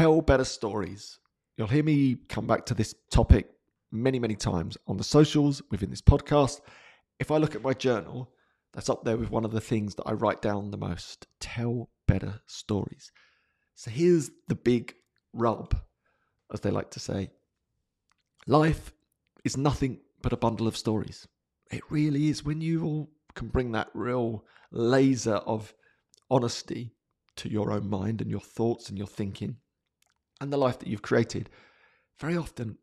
tell better stories. You'll hear me come back to this topic many, many times on the socials, within this podcast. If I look at my journal, that's up there with one of the things that I write down the most tell better stories. So here's the big rub, as they like to say life is nothing but a bundle of stories. It really is. When you all can bring that real laser of honesty to your own mind and your thoughts and your thinking and the life that you've created, very often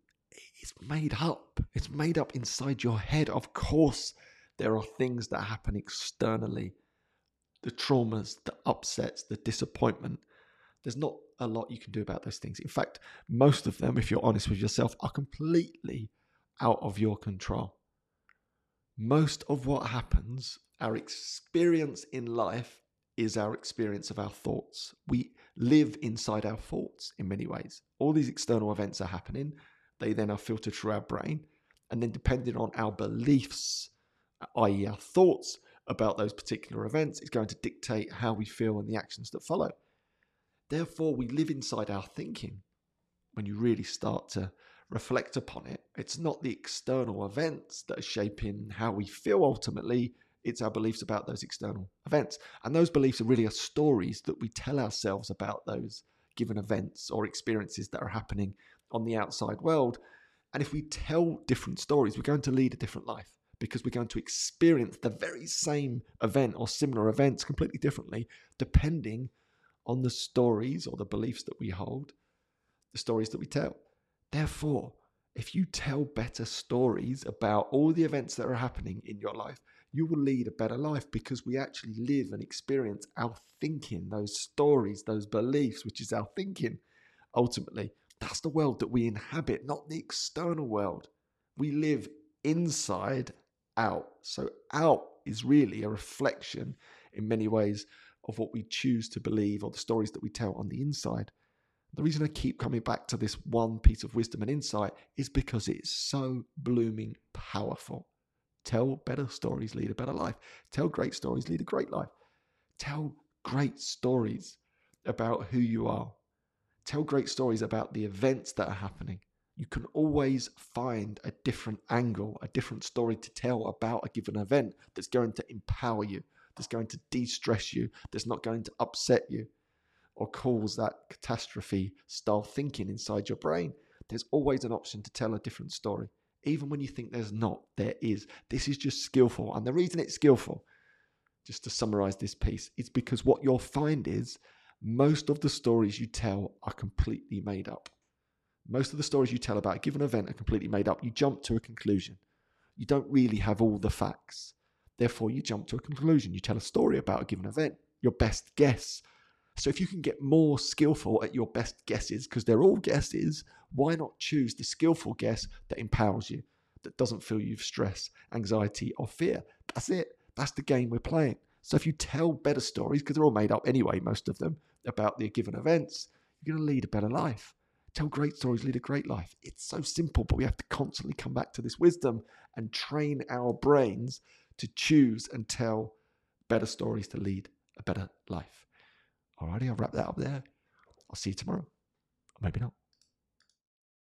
it's made up. It's made up inside your head. Of course, there are things that happen externally the traumas, the upsets, the disappointment. There's not a lot you can do about those things. In fact, most of them, if you're honest with yourself, are completely out of your control. Most of what happens, our experience in life, is our experience of our thoughts. We live inside our thoughts in many ways. All these external events are happening, they then are filtered through our brain, and then depending on our beliefs, i.e., our thoughts about those particular events, is going to dictate how we feel and the actions that follow. Therefore, we live inside our thinking. When you really start to reflect upon it, it's not the external events that are shaping how we feel ultimately, it's our beliefs about those external events. And those beliefs are really are stories that we tell ourselves about those given events or experiences that are happening on the outside world. And if we tell different stories, we're going to lead a different life because we're going to experience the very same event or similar events completely differently, depending on the stories or the beliefs that we hold, the stories that we tell. Therefore, if you tell better stories about all the events that are happening in your life, you will lead a better life because we actually live and experience our thinking, those stories, those beliefs, which is our thinking. Ultimately, that's the world that we inhabit, not the external world. We live inside out. So, out is really a reflection in many ways of what we choose to believe or the stories that we tell on the inside. The reason I keep coming back to this one piece of wisdom and insight is because it's so blooming powerful. Tell better stories, lead a better life. Tell great stories, lead a great life. Tell great stories about who you are. Tell great stories about the events that are happening. You can always find a different angle, a different story to tell about a given event that's going to empower you, that's going to de stress you, that's not going to upset you or cause that catastrophe style thinking inside your brain. There's always an option to tell a different story. Even when you think there's not, there is. This is just skillful. And the reason it's skillful, just to summarize this piece, is because what you'll find is most of the stories you tell are completely made up. Most of the stories you tell about a given event are completely made up. You jump to a conclusion. You don't really have all the facts. Therefore, you jump to a conclusion. You tell a story about a given event, your best guess. So, if you can get more skillful at your best guesses, because they're all guesses, why not choose the skillful guess that empowers you, that doesn't fill you with stress, anxiety, or fear? That's it. That's the game we're playing. So if you tell better stories, because they're all made up anyway, most of them, about the given events, you're going to lead a better life. Tell great stories, lead a great life. It's so simple, but we have to constantly come back to this wisdom and train our brains to choose and tell better stories to lead a better life. Alrighty, I'll wrap that up there. I'll see you tomorrow. Or maybe not.